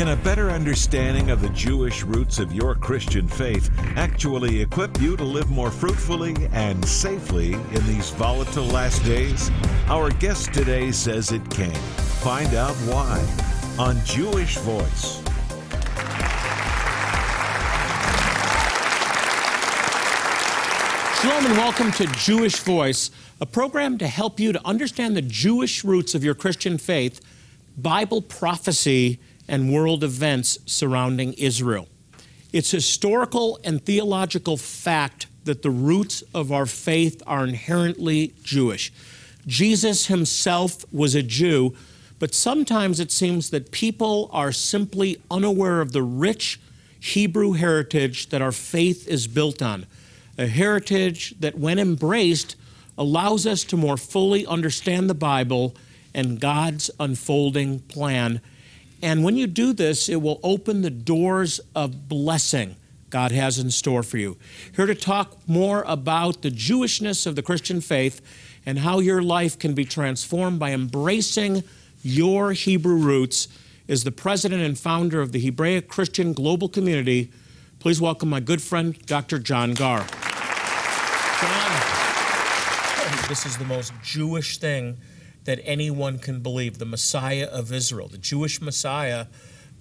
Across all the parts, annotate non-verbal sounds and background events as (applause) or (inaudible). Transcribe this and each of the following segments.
Can a better understanding of the Jewish roots of your Christian faith actually equip you to live more fruitfully and safely in these volatile last days? Our guest today says it can. Find out why on Jewish Voice. Shalom and welcome to Jewish Voice, a program to help you to understand the Jewish roots of your Christian faith, Bible prophecy, and world events surrounding Israel. It's historical and theological fact that the roots of our faith are inherently Jewish. Jesus himself was a Jew, but sometimes it seems that people are simply unaware of the rich Hebrew heritage that our faith is built on a heritage that, when embraced, allows us to more fully understand the Bible and God's unfolding plan. And when you do this, it will open the doors of blessing God has in store for you. Here to talk more about the Jewishness of the Christian faith and how your life can be transformed by embracing your Hebrew roots is the president and founder of the Hebraic Christian Global Community. Please welcome my good friend, Dr. John Garr. John, this is the most Jewish thing that anyone can believe the Messiah of Israel, the Jewish Messiah,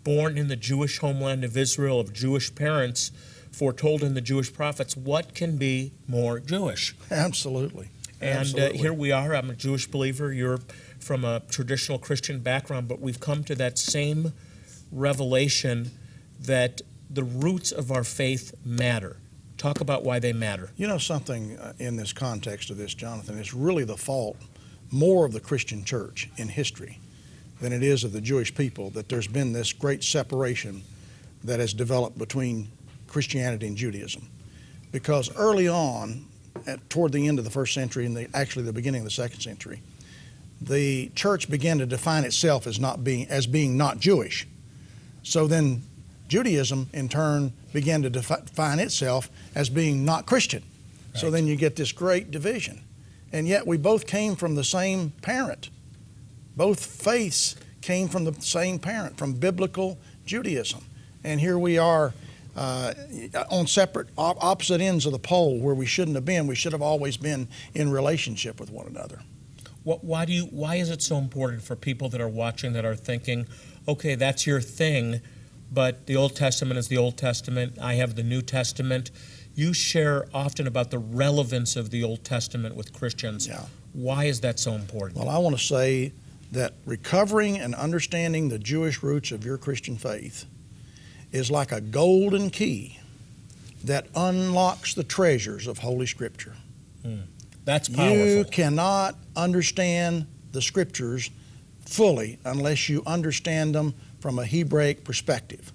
born in the Jewish homeland of Israel, of Jewish parents, foretold in the Jewish prophets. What can be more Jewish? Absolutely. And uh, here we are. I'm a Jewish believer. You're from a traditional Christian background, but we've come to that same revelation that the roots of our faith matter. Talk about why they matter. You know something uh, in this context of this, Jonathan, it's really the fault more of the Christian church in history than it is of the Jewish people that there's been this great separation that has developed between Christianity and Judaism. Because early on, at, toward the end of the first century and the, actually the beginning of the second century, the church began to define itself as not being as being not Jewish. So then Judaism in turn began to defi- define itself as being not Christian. So then you get this great division. And yet we both came from the same parent. Both faiths came from the same parent, from biblical Judaism. And here we are uh, on separate, op- opposite ends of the pole where we shouldn't have been. We should have always been in relationship with one another. What, why do you? Why is it so important for people that are watching that are thinking, okay, that's your thing, but the Old Testament is the Old Testament. I have the New Testament. You share often about the relevance of the Old Testament with Christians. Yeah. Why is that so important? Well, I want to say that recovering and understanding the Jewish roots of your Christian faith is like a golden key that unlocks the treasures of Holy Scripture. Hmm. That's powerful. You cannot understand the Scriptures fully unless you understand them from a Hebraic perspective.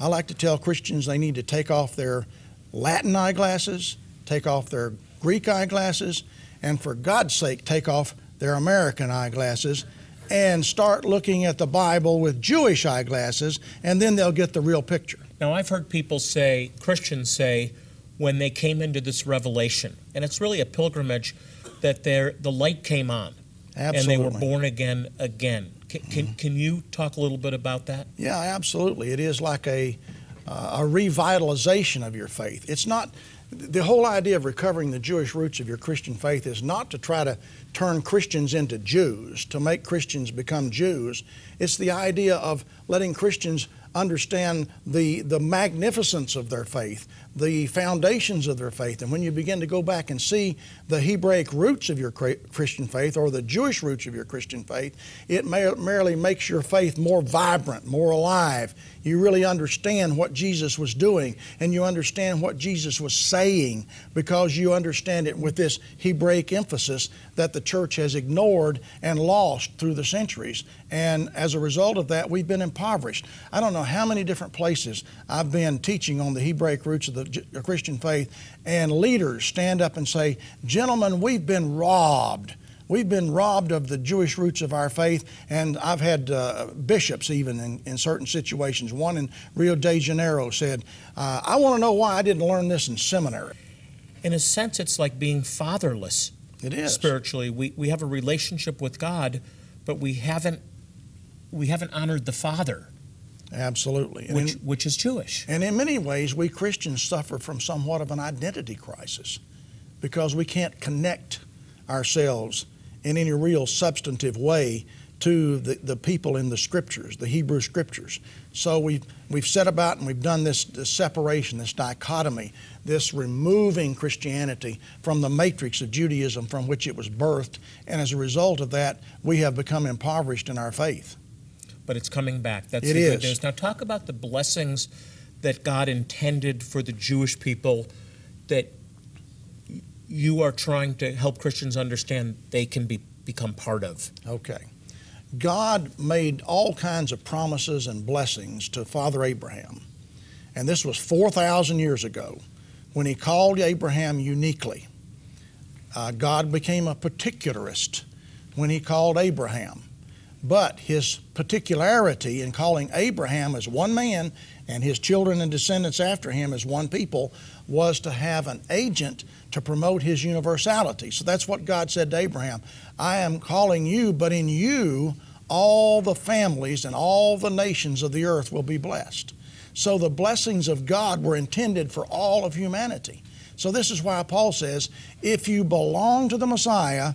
I like to tell Christians they need to take off their Latin eyeglasses, take off their Greek eyeglasses, and for God's sake, take off their American eyeglasses and start looking at the Bible with Jewish eyeglasses, and then they'll get the real picture. Now, I've heard people say, Christians say, when they came into this revelation, and it's really a pilgrimage, that the light came on Absolutely. and they were born again again. Can, can, mm-hmm. can you talk a little bit about that? Yeah, absolutely. It is like a, uh, a revitalization of your faith. It's not, the whole idea of recovering the Jewish roots of your Christian faith is not to try to turn Christians into Jews, to make Christians become Jews. It's the idea of letting Christians understand the, the magnificence of their faith, the foundations of their faith. And when you begin to go back and see the Hebraic roots of your Christian faith or the Jewish roots of your Christian faith, it merely makes your faith more vibrant, more alive. You really understand what Jesus was doing and you understand what Jesus was saying because you understand it with this Hebraic emphasis that the church has ignored and lost through the centuries. And as a result of that, we've been impoverished. I don't know how many different places I've been teaching on the Hebraic roots of the J- Christian faith, and leaders stand up and say, Gentlemen, we've been robbed. We've been robbed of the Jewish roots of our faith, and I've had uh, bishops even in, in certain situations. One in Rio de Janeiro said, uh, I want to know why I didn't learn this in seminary. In a sense, it's like being fatherless It is. spiritually. We, we have a relationship with God, but we haven't we haven't honored the Father. Absolutely. And which, in, which is Jewish. and in many ways, we Christians suffer from somewhat of an identity crisis because we can't connect ourselves in any real substantive way to the, the people in the scriptures, the Hebrew scriptures. So we've, we've set about and we've done this, this separation, this dichotomy, this removing Christianity from the matrix of Judaism from which it was birthed. And as a result of that, we have become impoverished in our faith. But it's coming back. That's It the good is. news. Now, talk about the blessings that God intended for the Jewish people that you are trying to help Christians understand they can be, become part of. Okay. God made all kinds of promises and blessings to Father Abraham. And this was 4,000 years ago when he called Abraham uniquely. Uh, God became a particularist when he called Abraham. But his particularity in calling Abraham as one man and his children and descendants after him as one people was to have an agent to promote his universality. So that's what God said to Abraham I am calling you, but in you all the families and all the nations of the earth will be blessed. So the blessings of God were intended for all of humanity. So this is why Paul says, if you belong to the Messiah,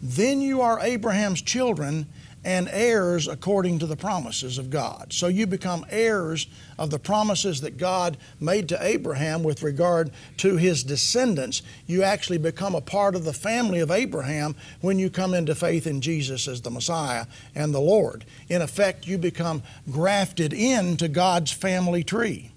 then you are Abraham's children and heirs according to the promises of God. So you become heirs of the promises that God made to Abraham with regard to his descendants. You actually become a part of the family of Abraham when you come into faith in Jesus as the Messiah and the Lord. In effect, you become grafted into God's family tree.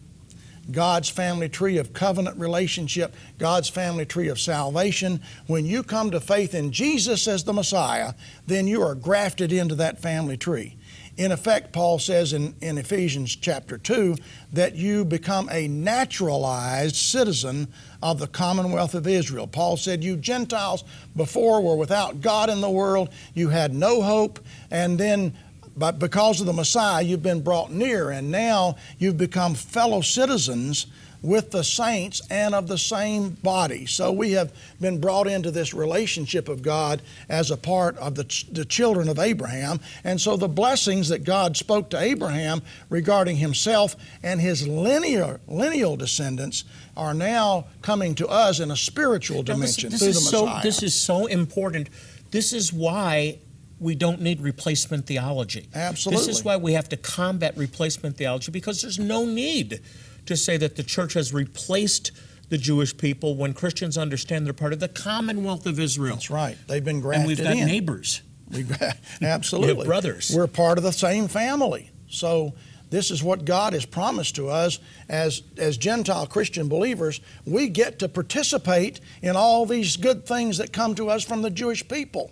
God's family tree of covenant relationship, God's family tree of salvation. When you come to faith in Jesus as the Messiah, then you are grafted into that family tree. In effect, Paul says in, in Ephesians chapter 2 that you become a naturalized citizen of the commonwealth of Israel. Paul said, You Gentiles before were without God in the world, you had no hope, and then but because of the Messiah, you've been brought near, and now you've become fellow citizens with the saints and of the same body. So we have been brought into this relationship of God as a part of the, ch- the children of Abraham. And so the blessings that God spoke to Abraham regarding himself and his linear, lineal descendants are now coming to us in a spiritual Now, this- dimension this through the is so, Messiah. This is so important. This is why we don't need replacement theology. Absolutely. This is why we have to combat replacement theology because there's no need to say that the church has replaced the Jewish people when Christians understand they're part of the commonwealth of Israel. That's right. They've been And we've got in. neighbors. We, (laughs) absolutely. We brothers. We're part of the same family. So this is what God has promised to us as, as Gentile Christian believers. We get to participate in all these good things that come to us from the Jewish people.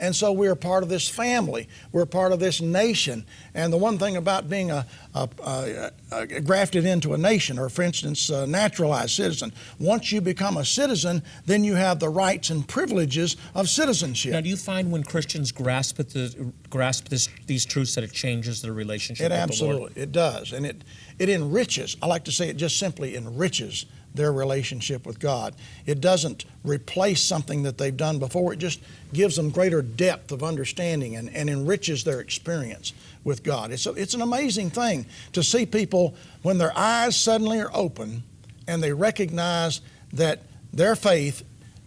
And so we're part of this family. We're part of this nation. And the one thing about being a, a, a, a grafted into a nation, or for instance, a naturalized citizen, once you become a citizen, then you have the rights and privileges of citizenship. Now, do you find when Christians grasp at the grasp this, these truths that it changes their relationship It with the absolutely Lord? it does, and it it enriches. I like to say it just simply enriches their relationship with God. It doesn't replace something that they've done before. It just gives them greater depth of understanding and, and enriches their experience with God. It's a, it's an amazing thing to see people when their eyes suddenly are open and they recognize that their faith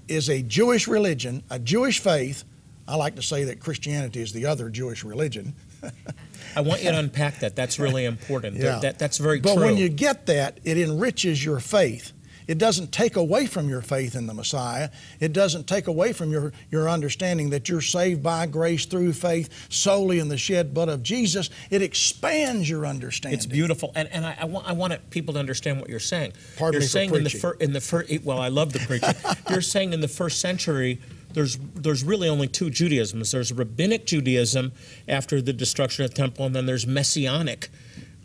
is a Jewish religion, a Jewish faith. I like to say that Christianity is the other Jewish religion. (laughs) I want you to unpack that. That's really important. Yeah. That, that's very But true. when you get that, it enriches your faith. It doesn't take away from your faith in the Messiah. It doesn't take away from your, your understanding that you're saved by grace through faith solely in the shed blood of Jesus. It expands your understanding. It's beautiful, and and I, I want I want people to understand what you're saying. Pardon you're me for saying in the preaching. fir, in the fir, well, I love the preaching. (laughs) you're saying in the first century, there's there's really only two Judaisms. There's rabbinic Judaism after the destruction of the temple, and then there's messianic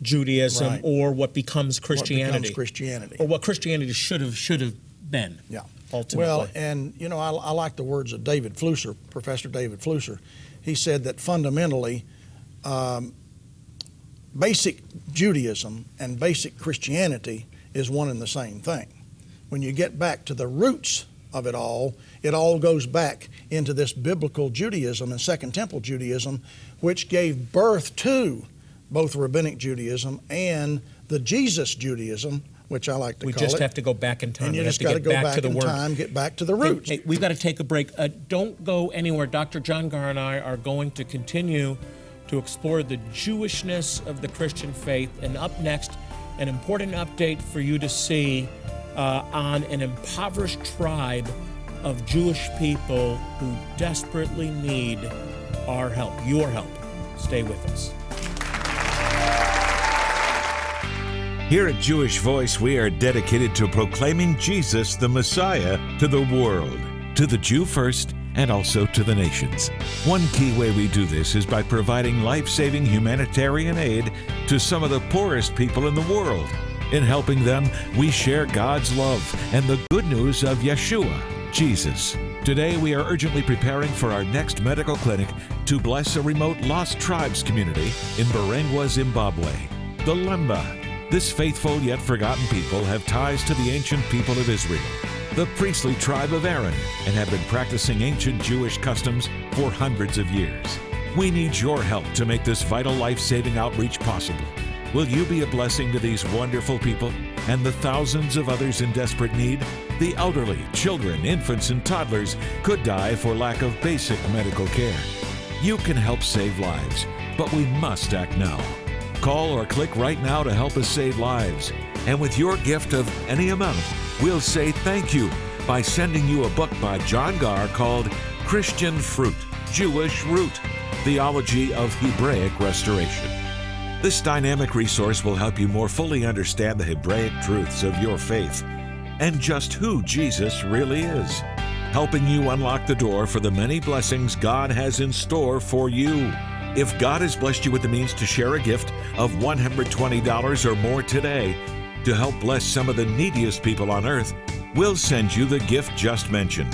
Judaism, Right. or what becomes Christianity. What becomes Christianity. or what Christianity should have should have been. Yeah. Ultimately. Well, and you know, I, I like the words of David Flusser, Professor David Flusser. He said that fundamentally, um, basic Judaism and basic Christianity is one and the same thing. When you get back to the roots of it all, it all goes back into this biblical Judaism and Second Temple Judaism, which gave birth to both rabbinic Judaism and the Jesus Judaism, which I like to We call just have to go back in time. and you we just got to get go back, back to the in word. time, get back to the Hey, roots. hey, we've got to take a break. Uh, don't go anywhere. Dr. John Garr and I are going to continue to explore the Jewishness of the Christian faith. And up next, an important update for you to see uh, on an impoverished tribe of Jewish people who desperately need our help, your help. Stay with us. Here at Jewish Voice, we are dedicated to proclaiming Jesus, the Messiah, to the world, to the Jew first, and also to the nations. One key way we do this is by providing life saving humanitarian aid to some of the poorest people in the world. In helping them, we share God's love and the good news of Yeshua, Jesus. Today, we are urgently preparing for our next medical clinic to bless a remote Lost Tribes community in Mberengwa, Zimbabwe. The Lemba, this faithful yet forgotten people have ties to the ancient people of Israel, the priestly tribe of Aaron, and have been practicing ancient Jewish customs for hundreds of years. We need your help to make this vital life saving outreach possible. Will you be a blessing to these wonderful people and the thousands of others in desperate need? The elderly, children, infants, and toddlers could die for lack of basic medical care. You can help save lives, but we must act now. Call or click right now to help us save lives. And with your gift of any amount, we'll say thank you by sending you a book by John Garr called Christian Fruit, Jewish Root Theology of Hebraic Restoration. This dynamic resource will help you more fully understand the Hebraic truths of your faith and just who Jesus really is, helping you unlock the door for the many blessings God has in store for you. If God has blessed you with the means to share a gift of $120 or more today to help bless some of the neediest people on earth, we'll send you the gift just mentioned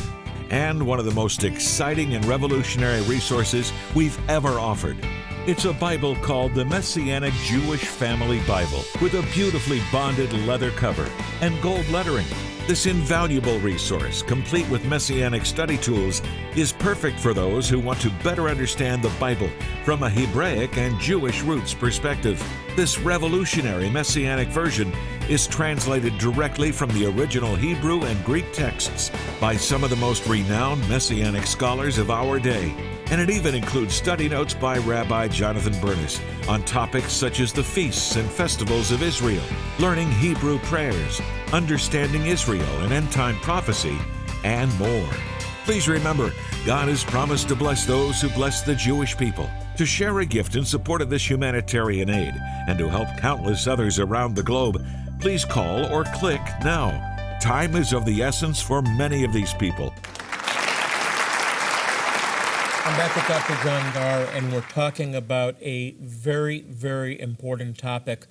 and one of the most exciting and revolutionary resources we've ever offered. It's a Bible called the Messianic Jewish Family Bible with a beautifully bonded leather cover and gold lettering. This invaluable resource, complete with Messianic study tools, is perfect for those who want to better understand the Bible from a Hebraic and Jewish roots perspective. This revolutionary Messianic version is translated directly from the original Hebrew and Greek texts by some of the most renowned Messianic scholars of our day. And it even includes study notes by Rabbi Jonathan Bernis on topics such as the feasts and festivals of Israel, learning Hebrew prayers, understanding Israel and end time prophecy, and more. Please remember, God has promised to bless those who bless the Jewish people. To share a gift in support of this humanitarian aid and to help countless others around the globe, please call or click now. Time is of the essence for many of these people. I'm back with Dr. John Garr, and we're talking about a very, very important topic.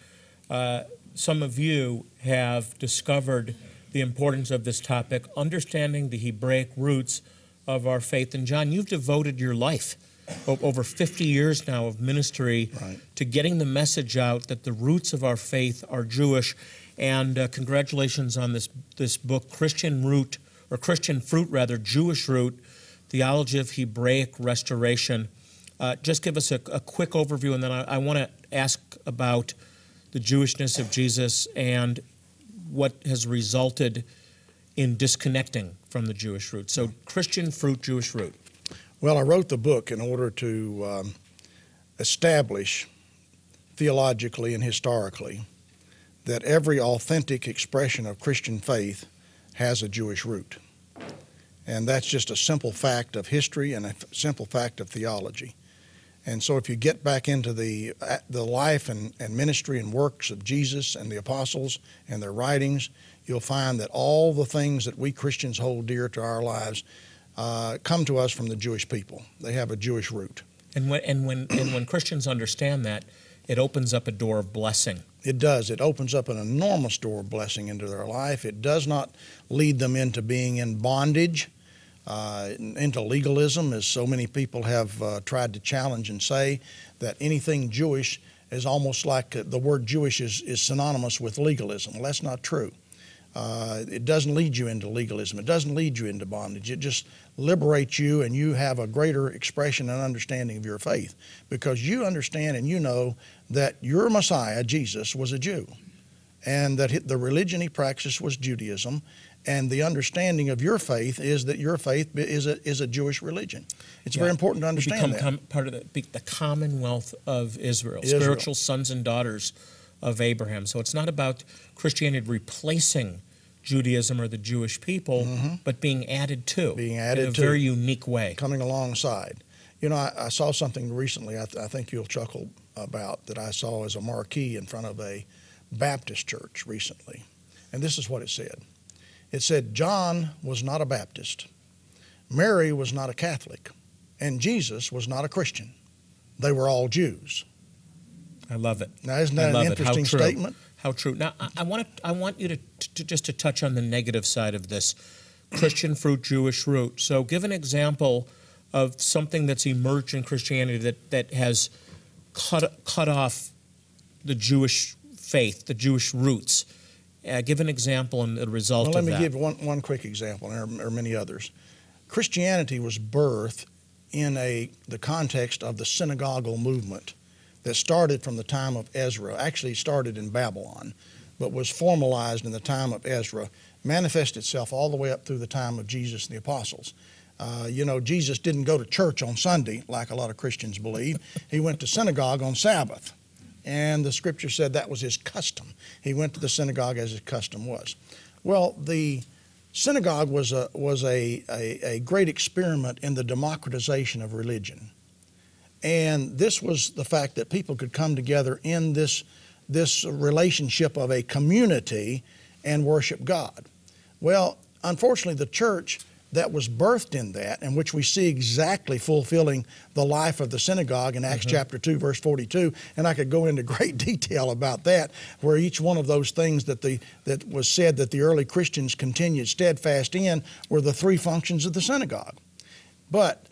Uh, some of you have discovered the importance of this topic, understanding the Hebraic roots of our faith. And John, you've devoted your life, over 50 years now of ministry, Right. to getting the message out that the roots of our faith are Jewish. And uh, congratulations on this this book, Christian Root or Christian Fruit, rather, Jewish Root Theology of Hebraic Restoration. Uh, just give us a, a quick overview, and then I, I want to ask about the Jewishness of Jesus and what has resulted in disconnecting from the Jewish root. So, Christian fruit, Jewish root. Well, I wrote the book in order to um, establish theologically and historically that every authentic expression of Christian faith has a Jewish root. And that's just a simple fact of history and a f- simple fact of theology. And so if you get back into the, uh, the life and, and ministry and works of Jesus and the apostles and their writings, you'll find that all the things that we Christians hold dear to our lives uh, come to us from the Jewish people. They have a Jewish root. And when, and, when, and when Christians understand that, it opens up a door of blessing. It does. It opens up an enormous door of blessing into their life. It does not lead them into being in bondage, uh, into legalism, as so many people have uh, tried to challenge and say that anything Jewish is almost like uh, the word Jewish is, is synonymous with legalism. Well, that's not true. Uh, it doesn't lead you into legalism. It doesn't lead you into bondage. It just liberate you and you have a greater expression and understanding of your faith because you understand and you know that your Messiah, Jesus, was a Jew and that the religion he practiced was Judaism. And the understanding of your faith is that your faith is a, is a Jewish religion. It's very important to understand become that. part of the, the commonwealth of Israel, Israel. spiritual sons and daughters of Abraham. So it's not about Christianity replacing Judaism or the Jewish people, but being added to Mm-hmm. Being in added a to. very unique way. coming alongside. You know, I, I saw something recently I, th- I think you'll chuckle about that I saw as a marquee in front of a Baptist church recently. And this is what it said it said, John was not a Baptist, Mary was not a Catholic, and Jesus was not a Christian. They were all Jews. I love it. Now, isn't that an interesting statement? How true. Now, I, I want to, I want you to, to just to touch on the negative side of this, Christian fruit, Jewish root. So, give an example of something that's emerged in Christianity that that has cut cut off the Jewish faith, the Jewish roots. Uh, give an example and the result Well, let me that. give one, one quick example, and there are many others. Christianity was birthed in a the context of the synagogal movement that started from the time of Ezra. Actually, started in Babylon, but was formalized in the time of Ezra, manifested itself all the way up through the time of Jesus and the apostles. Uh, you know, Jesus didn't go to church on Sunday like a lot of Christians believe. He went to synagogue on Sabbath. And the scripture said that was his custom. He went to the synagogue as his custom was. Well, the synagogue was a, was a, a, a great experiment in the democratization of religion. And this was the fact that people could come together in this, this relationship of a community and worship God. Well, unfortunately, the church that was birthed in that, and which we see exactly fulfilling the life of the synagogue in Acts mm-hmm. chapter 2, verse 42, and I could go into (laughs) great detail about that, where each one of those things that, the, that was said that the early Christians continued steadfast in were the three functions of the synagogue. But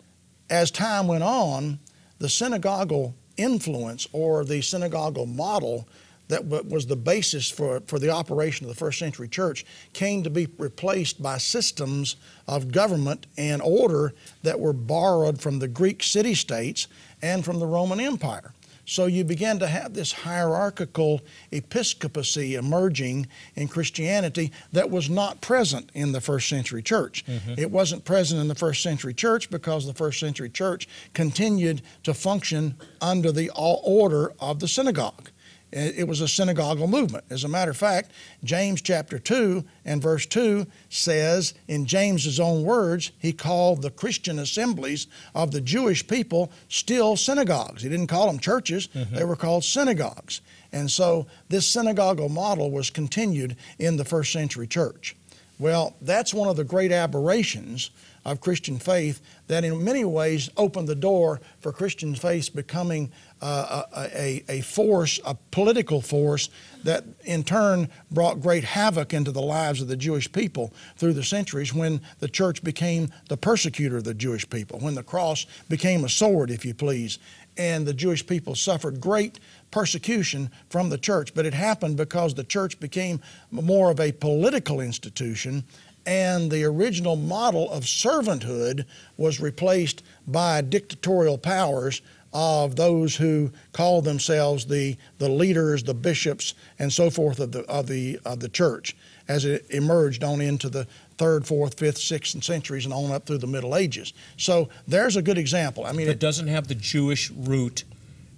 as time went on, the synagogal influence or the synagogal model that was the basis for, for the operation of the first century church came to be replaced by systems of government and order that were borrowed from the Greek city states and from the Roman Empire. So you began to have this hierarchical episcopacy emerging in Christianity that was not present in the first century church. Mm-hmm. It wasn't present in the first century church because the first century church continued to function under the order of the synagogue. It was a synagogal movement. As a matter of fact, James chapter 2 and verse 2 says, in James's own words, he called the Christian assemblies of the Jewish people still synagogues. He didn't call them churches, mm-hmm. they were called synagogues. And so this synagogal model was continued in the first century church. Well, that's one of the great aberrations of Christian faith that in many ways opened the door for Christian faith becoming a, a, a force, a political force that in turn brought great havoc into the lives of the Jewish people through the centuries when the church became the persecutor of the Jewish people, when the cross became a sword, if you please, and the Jewish people suffered great persecution from the church. But it happened because the church became more of a political institution and the original model of servanthood was replaced by dictatorial powers of those who called themselves the, the leaders, the bishops, and so forth of the, of, the, of the church as it emerged on into the third, fourth, fifth, sixth and centuries and on up through the Middle Ages. So there's a good example. I mean, it it, doesn't have the Jewish root,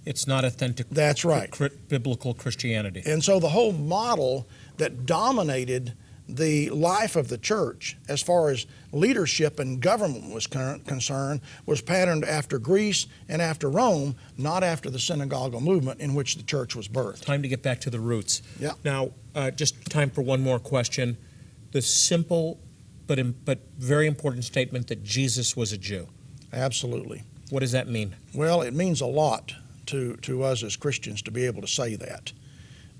it's not authentic That's right. biblical Christianity. And so the whole model that dominated the life of the church as far as leadership and government was concerned was patterned after Greece and after Rome, not after the synagogal movement in which the church was birthed. Time to get back to the roots. Yeah. Now, uh, just time for one more question. The simple but, but very important statement that Jesus was a Jew. Absolutely. What does that mean? Well, it means a lot to, to us as Christians to be able to say that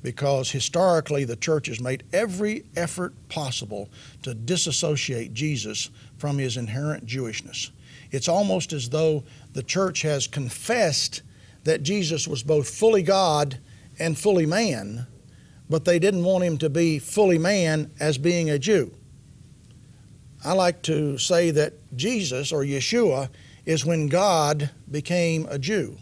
because historically the church has made every effort possible to disassociate Jesus from his inherent Jewishness. It's almost as though the church has confessed that Jesus was both fully God and fully man, but they didn't want him to be fully man as being a Jew. I like to say that Jesus or Yeshua is when God became a Jew.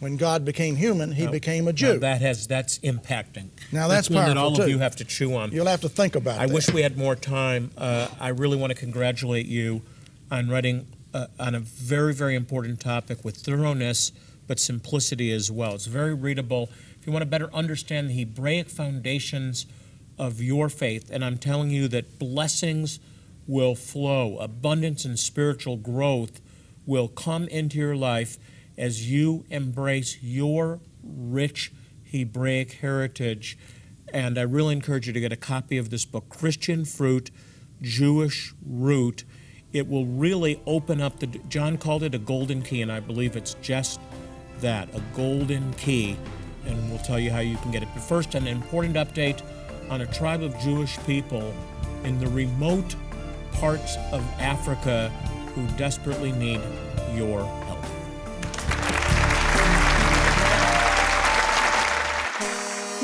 When God became human, he Now- became a Jew. that has that's impacting. Now, that's one that all of too. you have to chew on. You'll have to think about it. I that. wish we had more time. Uh, I really want to congratulate you on writing uh, on a very, very important topic with thoroughness, but simplicity as well. It's very readable. If you want to better understand the Hebraic foundations of your faith, and I'm telling you that blessings will flow, abundance and spiritual growth will come into your life as you embrace your rich Hebraic heritage. And I really encourage you to get a copy of this book, Christian Fruit, Jewish Root. It will really open up the. John called it a golden key, and I believe it's just that a golden key. And we'll tell you how you can get it. But first, an important update on a tribe of Jewish people in the remote parts of Africa who desperately need your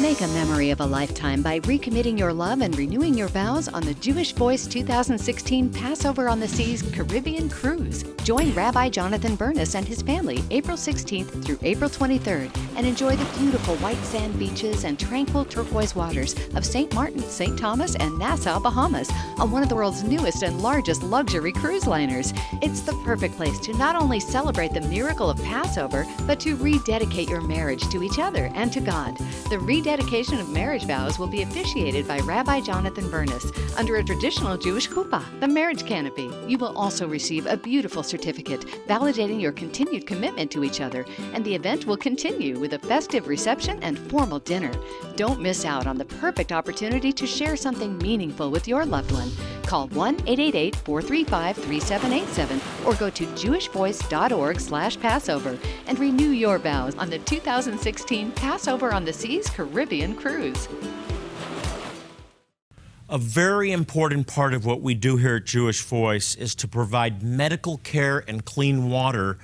Make a memory of a lifetime by recommitting your love and renewing your vows on the Jewish Voice 2016 Passover on the Seas Caribbean Cruise. Join Rabbi Jonathan Bernis and his family April 16th through April 23rd and enjoy the beautiful white sand beaches and tranquil turquoise waters of St. Martin, St. Thomas, and Nassau, Bahamas on one of the world's newest and largest luxury cruise liners. It's the perfect place to not only celebrate the miracle of Passover, but to rededicate your marriage to each other and to God. The rededication of marriage vows will be officiated by Rabbi Jonathan Bernis under a traditional Jewish chuppah, the marriage canopy. You will also receive a beautiful certificate validating your continued commitment to each other, and the event will continue with a festive reception and formal dinner. Don't miss out on the perfect opportunity to share something meaningful with your loved one. Call 1-888-435-3787 or go to jewishvoice.org slash Passover and renew your vows on the 2016 Passover on the Seas Caribbean Cruise. A very important part of what we do here at Jewish Voice is to provide medical care and clean water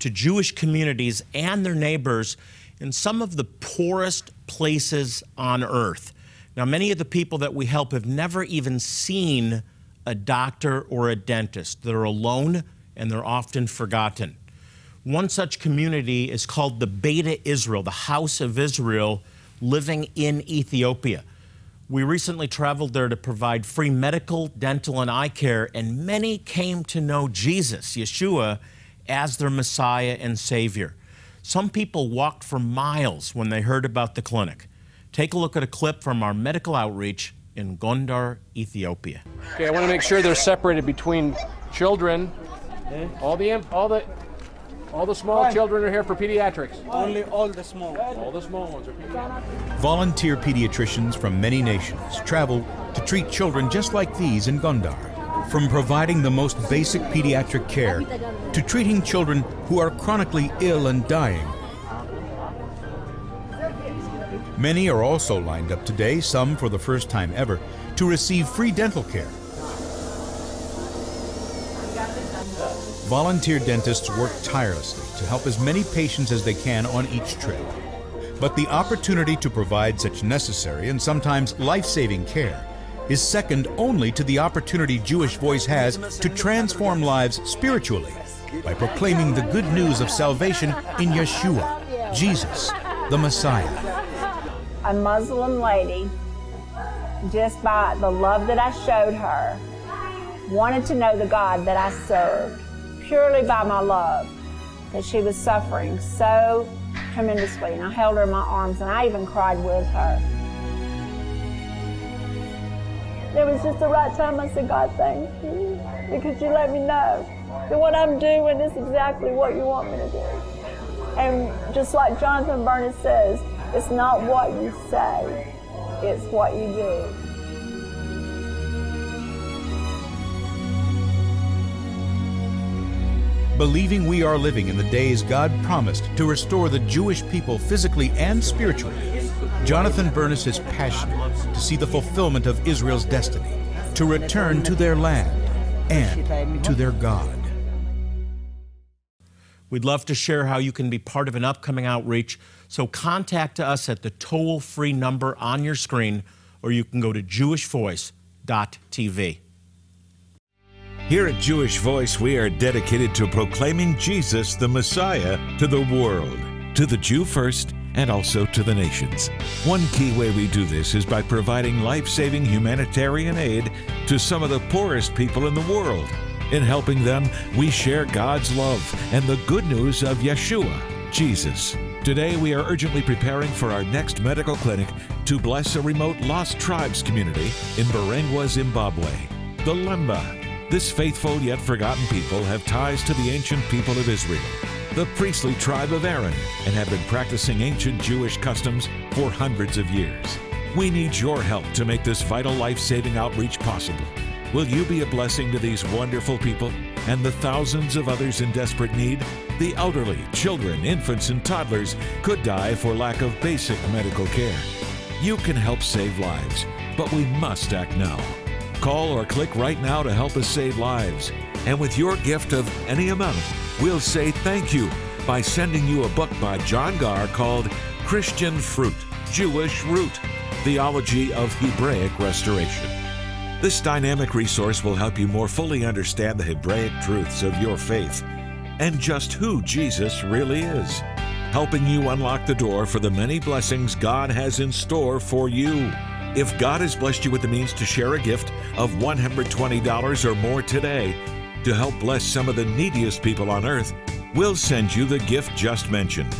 to Jewish communities and their neighbors in some of the poorest places on earth. Now, many of the people that we help have never even seen a doctor or a dentist. They're alone and they're often forgotten. One such community is called the Beta Israel, the House of Israel, living in Ethiopia. We recently traveled there to provide free medical, dental, and eye care, and many came to know Jesus, Yeshua, as their Messiah and Savior. Some people walked for miles when they heard about the clinic. Take a look at a clip from our medical outreach in Gondar, Ethiopia. Okay, I want to make sure they're separated between children. Hmm? All the all the all the small children are here for pediatrics. Only all the small. All the small ones are pediatrics. Volunteer pediatricians from many nations travel to treat children just like these in Gondar. From providing the most basic pediatric care to treating children who are chronically ill and dying. Many are also lined up today, some for the first time ever, to receive free dental care. Volunteer dentists work tirelessly to help as many patients as they can on each trip. But the opportunity to provide such necessary and sometimes life-saving care is second only to the opportunity Jewish Voice has to transform lives spiritually by proclaiming the good news of salvation in Yeshua, Jesus, the Messiah. A Muslim lady, just by the love that I showed her, wanted to know the God that I served, purely by my love, that she was suffering so tremendously. And I held her in my arms and I even cried with her. It was just the right time I said, God, thank you, because you let me know that what I'm doing is exactly what you want me to do. And just like Jonathan Bernis says, it's not what you say, it's what you do. Believing we are living in the days God promised to restore the Jewish people physically and spiritually, Jonathan Bernis is passionate to see the fulfillment of Israel's destiny, to return to their land and to their God. We'd love to share how you can be part of an upcoming outreach, so contact us at the toll free number on your screen, or you can go to jewishvoice.tv. Here at Jewish Voice, we are dedicated to proclaiming Jesus, the Messiah, to the world, to the Jew first, and also to the nations. One key way we do this is by providing life saving humanitarian aid to some of the poorest people in the world. In helping them, we share God's love and the good news of Yeshua, Jesus. Today, we are urgently preparing for our next medical clinic to bless a remote lost tribes community in Mberengwa, Zimbabwe. The Lemba. This faithful yet forgotten people have ties to the ancient people of Israel, the priestly tribe of Aaron, and have been practicing ancient Jewish customs for hundreds of years. We need your help to make this vital life saving outreach possible. Will you be a blessing to these wonderful people and the thousands of others in desperate need? The elderly, children, infants, and toddlers could die for lack of basic medical care. You can help save lives, but we must act now. Call or click right now to help us save lives. And with your gift of any amount, we'll say thank you by sending you a book by John Garr called Christian Fruit, Jewish Root Theology of Hebraic Restoration. This dynamic resource will help you more fully understand the Hebraic truths of your faith and just who Jesus really is, helping you unlock the door for the many blessings God has in store for you. If God has blessed you with the means to share a gift of $120 or more today to help bless some of the neediest people on earth, we'll send you the gift just mentioned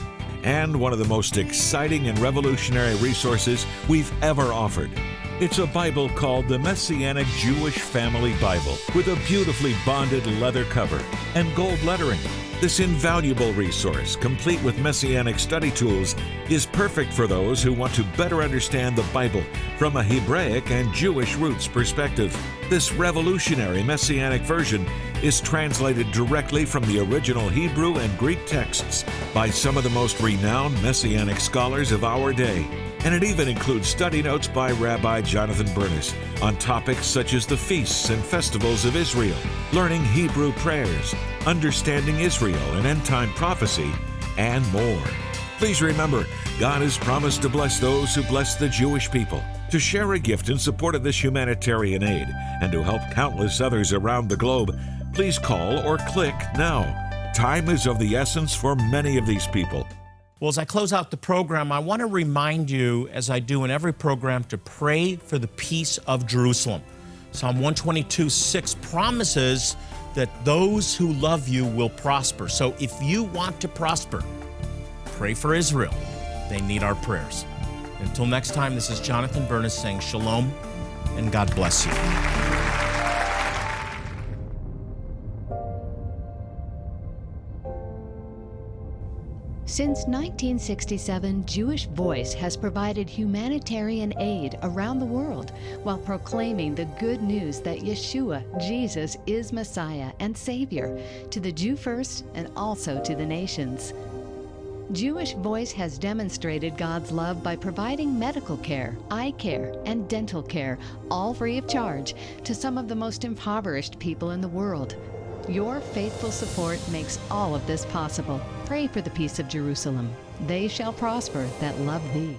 and one of the most exciting and revolutionary resources we've ever offered. It's a Bible called the Messianic Jewish Family Bible with a beautifully bonded leather cover and gold lettering. This invaluable resource, complete with messianic study tools, is perfect for those who want to better understand the Bible from a Hebraic and Jewish roots perspective. This revolutionary messianic version is translated directly from the original Hebrew and Greek texts by some of the most renowned messianic scholars of our day. And it even includes study notes by Rabbi Jonathan Bernis on topics such as the feasts and festivals of Israel, learning Hebrew prayers, understanding Israel and end time prophecy, and more. Please remember, God has promised to bless those who bless the Jewish people. To share a gift in support of this humanitarian aid and to help countless others around the globe, please call or click now. Time is of the essence for many of these people. Well, as I close out the program, I want to remind you, as I do in every program, to pray for the peace of Jerusalem. Psalm 122 6 promises that those who love you will prosper. So if you want to prosper, pray for Israel. They need our prayers. Until next time, this is Jonathan Bernis saying shalom and God bless you. Since 1967, Jewish Voice has provided humanitarian aid around the world while proclaiming the good news that Yeshua, Jesus, is Messiah and Savior to the Jew first and also to the nations. Jewish Voice has demonstrated God's love by providing medical care, eye care, and dental care, all free of charge, to some of the most impoverished people in the world. Your faithful support makes all of this possible. Pray for the peace of Jerusalem. They shall prosper that love thee.